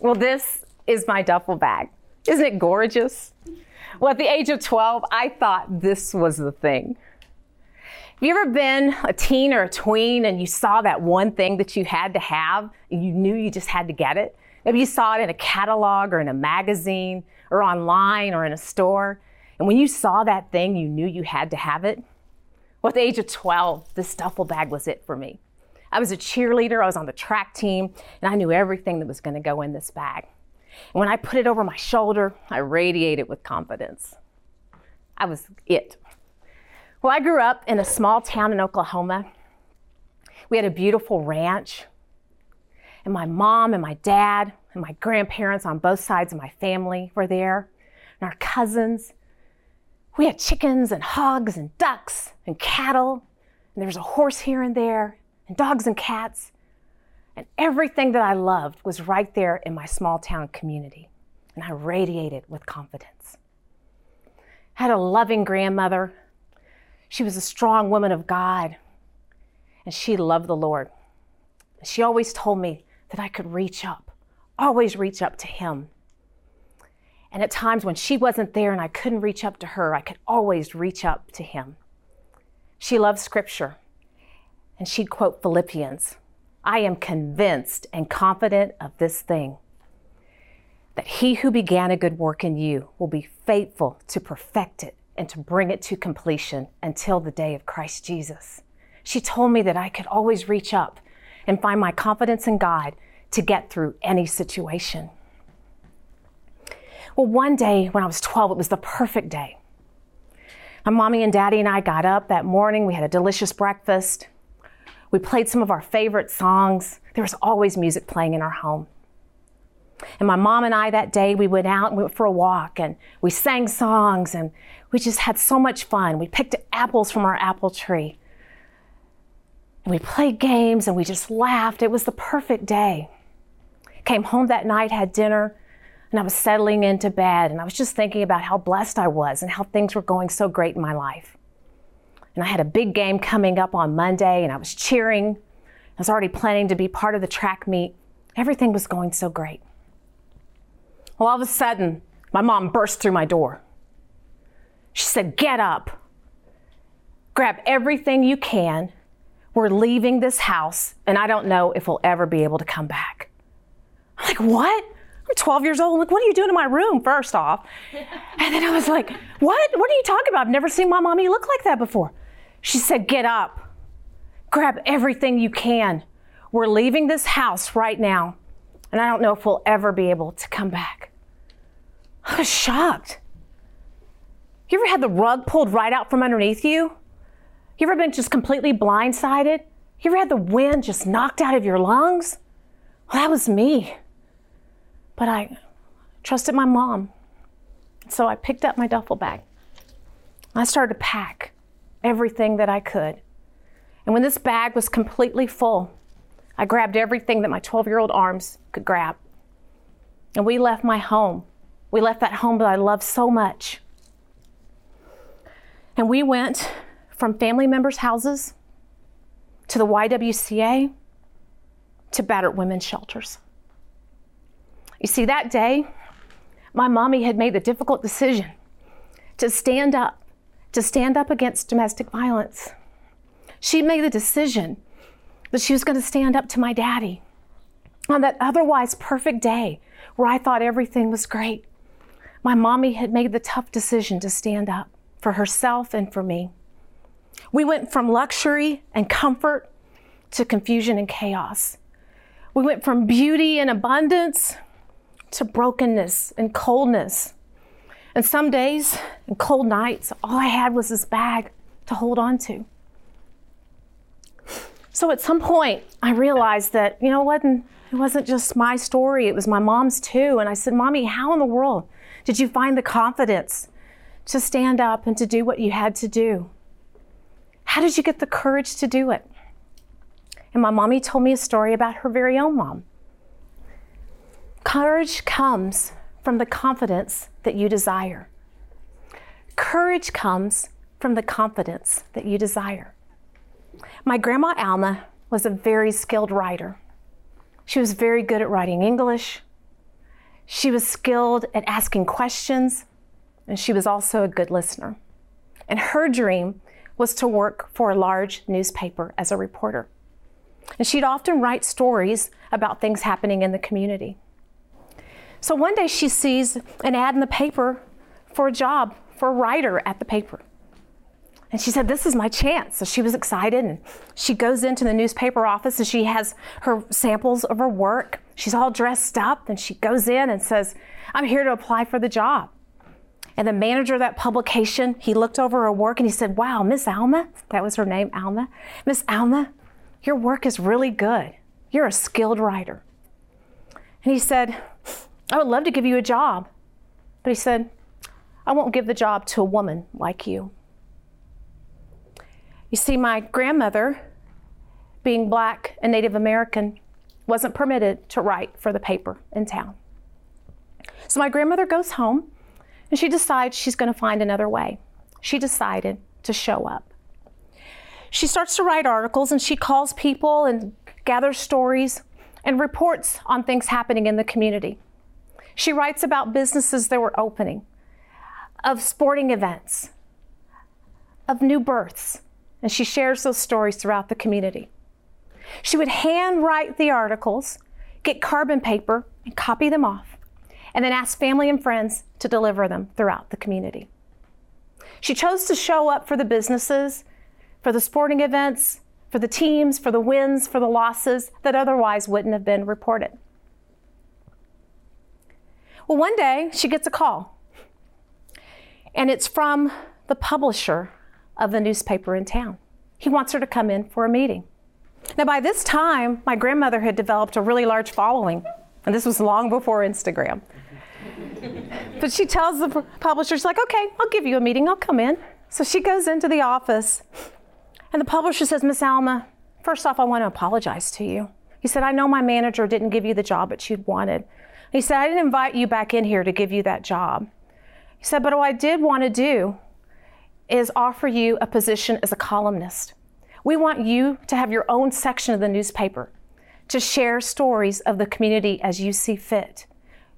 Well, this is my duffel bag. Isn't it gorgeous? Well, at the age of 12, I thought this was the thing. Have you ever been a teen or a tween and you saw that one thing that you had to have and you knew you just had to get it? Maybe you saw it in a catalog or in a magazine or online or in a store. And when you saw that thing, you knew you had to have it. Well, at the age of 12, this duffel bag was it for me. I was a cheerleader, I was on the track team, and I knew everything that was going to go in this bag. And when I put it over my shoulder, I radiated with confidence. I was it. Well, I grew up in a small town in Oklahoma. We had a beautiful ranch. And my mom and my dad and my grandparents on both sides of my family were there, and our cousins. We had chickens and hogs and ducks and cattle, and there was a horse here and there, and dogs and cats. And everything that I loved was right there in my small town community. And I radiated with confidence. Had a loving grandmother. She was a strong woman of God, and she loved the Lord. She always told me that I could reach up, always reach up to Him. And at times when she wasn't there and I couldn't reach up to her, I could always reach up to Him. She loved Scripture, and she'd quote Philippians I am convinced and confident of this thing that he who began a good work in you will be faithful to perfect it and to bring it to completion until the day of Christ Jesus. She told me that I could always reach up and find my confidence in God to get through any situation. Well, one day when I was 12, it was the perfect day. My mommy and daddy and I got up that morning. We had a delicious breakfast. We played some of our favorite songs. There was always music playing in our home. And my mom and I that day, we went out and we went for a walk and we sang songs and we just had so much fun. We picked apples from our apple tree. And we played games and we just laughed. It was the perfect day. Came home that night, had dinner, and I was settling into bed and I was just thinking about how blessed I was and how things were going so great in my life. And I had a big game coming up on Monday, and I was cheering. I was already planning to be part of the track meet. Everything was going so great. Well, all of a sudden, my mom burst through my door. She said, Get up, grab everything you can. We're leaving this house, and I don't know if we'll ever be able to come back. I'm like, What? I'm 12 years old. Like, what are you doing in my room, first off? And then I was like, what? What are you talking about? I've never seen my mommy look like that before. She said, Get up, grab everything you can. We're leaving this house right now, and I don't know if we'll ever be able to come back. I was shocked. You ever had the rug pulled right out from underneath you? You ever been just completely blindsided? You ever had the wind just knocked out of your lungs? Well, that was me. But I trusted my mom. So I picked up my duffel bag. I started to pack everything that I could. And when this bag was completely full, I grabbed everything that my 12 year old arms could grab. And we left my home. We left that home that I loved so much. And we went from family members' houses to the YWCA to battered women's shelters. You see, that day, my mommy had made the difficult decision to stand up to stand up against domestic violence. She made the decision that she was going to stand up to my daddy on that otherwise perfect day where I thought everything was great. My mommy had made the tough decision to stand up for herself and for me. We went from luxury and comfort to confusion and chaos. We went from beauty and abundance to brokenness and coldness and some days and cold nights, all I had was this bag to hold on to. So at some point, I realized that, you know, what? it wasn't just my story, it was my mom's too. And I said, Mommy, how in the world did you find the confidence to stand up and to do what you had to do? How did you get the courage to do it? And my mommy told me a story about her very own mom. Courage comes from the confidence that you desire. Courage comes from the confidence that you desire. My grandma Alma was a very skilled writer. She was very good at writing English. She was skilled at asking questions, and she was also a good listener. And her dream was to work for a large newspaper as a reporter. And she'd often write stories about things happening in the community. So one day she sees an ad in the paper for a job for a writer at the paper. And she said, This is my chance. So she was excited and she goes into the newspaper office and she has her samples of her work. She's all dressed up and she goes in and says, I'm here to apply for the job. And the manager of that publication, he looked over her work and he said, Wow, Miss Alma, that was her name, Alma. Miss Alma, your work is really good. You're a skilled writer. And he said, I would love to give you a job. But he said, I won't give the job to a woman like you. You see, my grandmother, being black and Native American, wasn't permitted to write for the paper in town. So my grandmother goes home and she decides she's going to find another way. She decided to show up. She starts to write articles and she calls people and gathers stories and reports on things happening in the community. She writes about businesses that were opening, of sporting events, of new births, and she shares those stories throughout the community. She would handwrite the articles, get carbon paper, and copy them off, and then ask family and friends to deliver them throughout the community. She chose to show up for the businesses, for the sporting events, for the teams, for the wins, for the losses that otherwise wouldn't have been reported. Well, one day she gets a call, and it's from the publisher of the newspaper in town. He wants her to come in for a meeting. Now, by this time, my grandmother had developed a really large following, and this was long before Instagram. but she tells the publisher, she's like, okay, I'll give you a meeting, I'll come in. So she goes into the office, and the publisher says, Miss Alma, first off, I want to apologize to you. He said, I know my manager didn't give you the job that you wanted. He said, I didn't invite you back in here to give you that job. He said, but what I did want to do is offer you a position as a columnist. We want you to have your own section of the newspaper to share stories of the community as you see fit.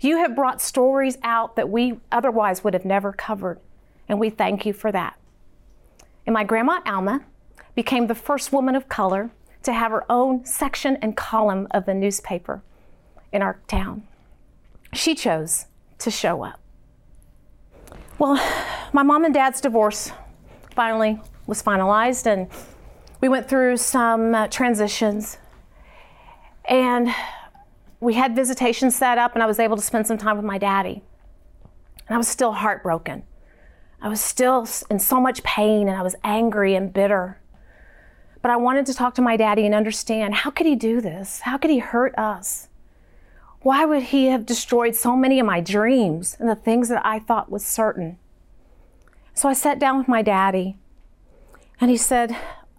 You have brought stories out that we otherwise would have never covered, and we thank you for that. And my grandma Alma became the first woman of color to have her own section and column of the newspaper in our town. She chose to show up. Well, my mom and dad's divorce finally was finalized, and we went through some uh, transitions. And we had visitation set up, and I was able to spend some time with my daddy. And I was still heartbroken. I was still in so much pain, and I was angry and bitter. But I wanted to talk to my daddy and understand how could he do this? How could he hurt us? Why would he have destroyed so many of my dreams and the things that I thought was certain? So I sat down with my daddy and he said,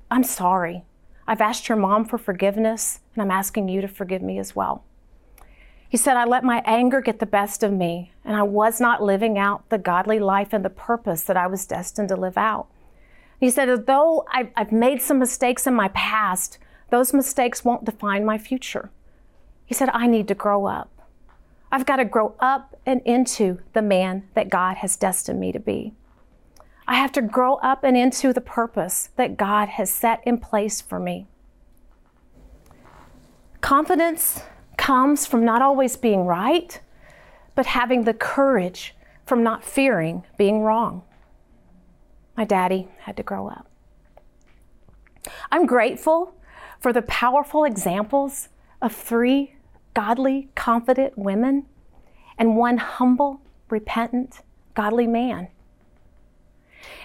I'm sorry. I've asked your mom for forgiveness and I'm asking you to forgive me as well. He said, I let my anger get the best of me and I was not living out the godly life and the purpose that I was destined to live out. He said, although I've, I've made some mistakes in my past, those mistakes won't define my future. He said, I need to grow up. I've got to grow up and into the man that God has destined me to be. I have to grow up and into the purpose that God has set in place for me. Confidence comes from not always being right, but having the courage from not fearing being wrong. My daddy had to grow up. I'm grateful for the powerful examples of three godly, confident women and one humble, repentant, godly man.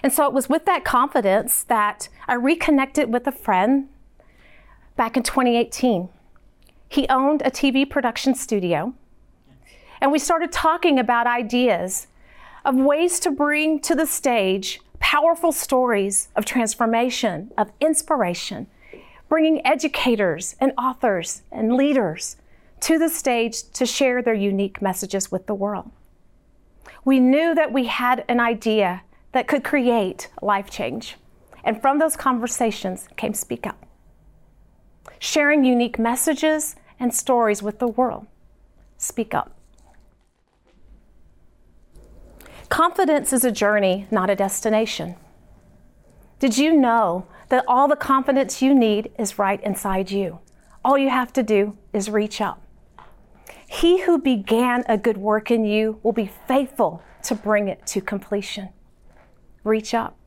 And so it was with that confidence that I reconnected with a friend back in 2018. He owned a TV production studio, and we started talking about ideas of ways to bring to the stage powerful stories of transformation, of inspiration, bringing educators and authors and leaders to the stage to share their unique messages with the world. We knew that we had an idea that could create life change. And from those conversations came Speak Up, sharing unique messages and stories with the world. Speak Up. Confidence is a journey, not a destination. Did you know that all the confidence you need is right inside you? All you have to do is reach up. He who began a good work in you will be faithful to bring it to completion. Reach up.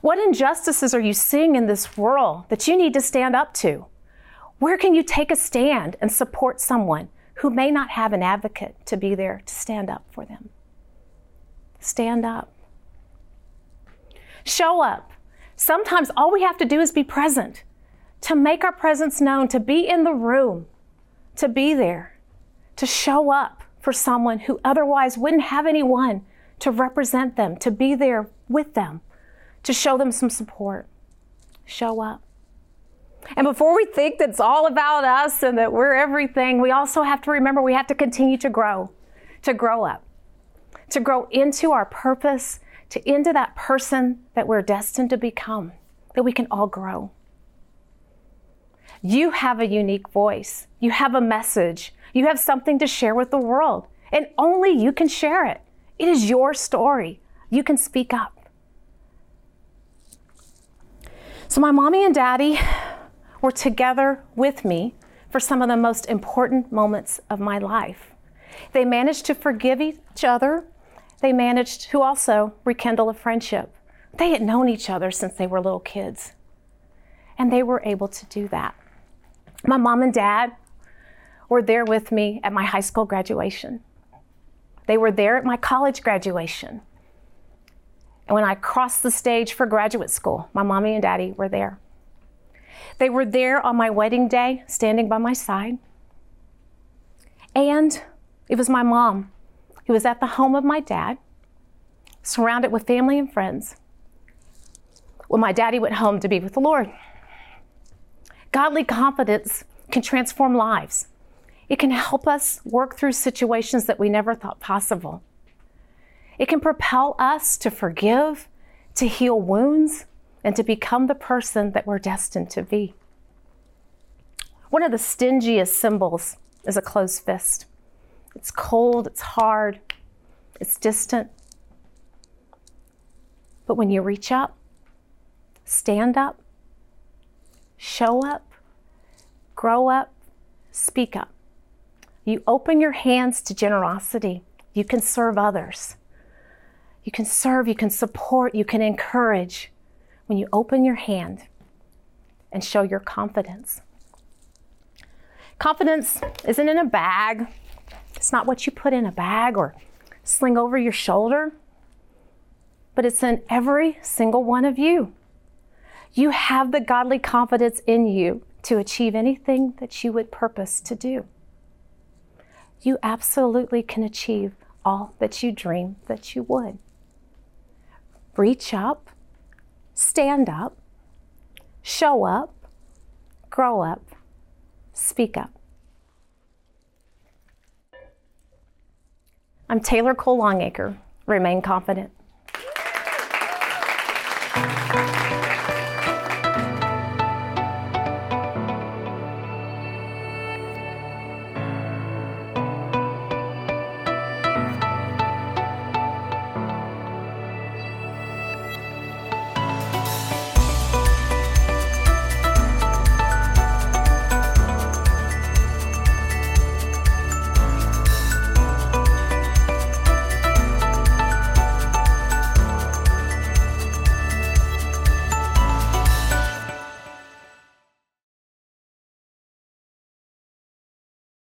What injustices are you seeing in this world that you need to stand up to? Where can you take a stand and support someone who may not have an advocate to be there to stand up for them? Stand up. Show up. Sometimes all we have to do is be present, to make our presence known, to be in the room, to be there, to show up for someone who otherwise wouldn't have anyone to represent them, to be there with them, to show them some support. Show up. And before we think that it's all about us and that we're everything, we also have to remember we have to continue to grow, to grow up, to grow into our purpose, to into that person that we're destined to become, that we can all grow. You have a unique voice. You have a message. You have something to share with the world, and only you can share it. It is your story. You can speak up. So, my mommy and daddy were together with me for some of the most important moments of my life. They managed to forgive each other. They managed to also rekindle a friendship. They had known each other since they were little kids, and they were able to do that. My mom and dad were there with me at my high school graduation. They were there at my college graduation. And when I crossed the stage for graduate school, my mommy and daddy were there. They were there on my wedding day, standing by my side. And it was my mom who was at the home of my dad, surrounded with family and friends, when my daddy went home to be with the Lord. Godly confidence can transform lives. It can help us work through situations that we never thought possible. It can propel us to forgive, to heal wounds, and to become the person that we're destined to be. One of the stingiest symbols is a closed fist. It's cold, it's hard, it's distant. But when you reach up, stand up, show up, grow up, speak up. You open your hands to generosity. You can serve others. You can serve, you can support, you can encourage when you open your hand and show your confidence. Confidence isn't in a bag. It's not what you put in a bag or sling over your shoulder, but it's in every single one of you. You have the godly confidence in you to achieve anything that you would purpose to do. You absolutely can achieve all that you dream that you would. Reach up, stand up, show up, grow up, speak up. I'm Taylor Cole Longacre. Remain confident.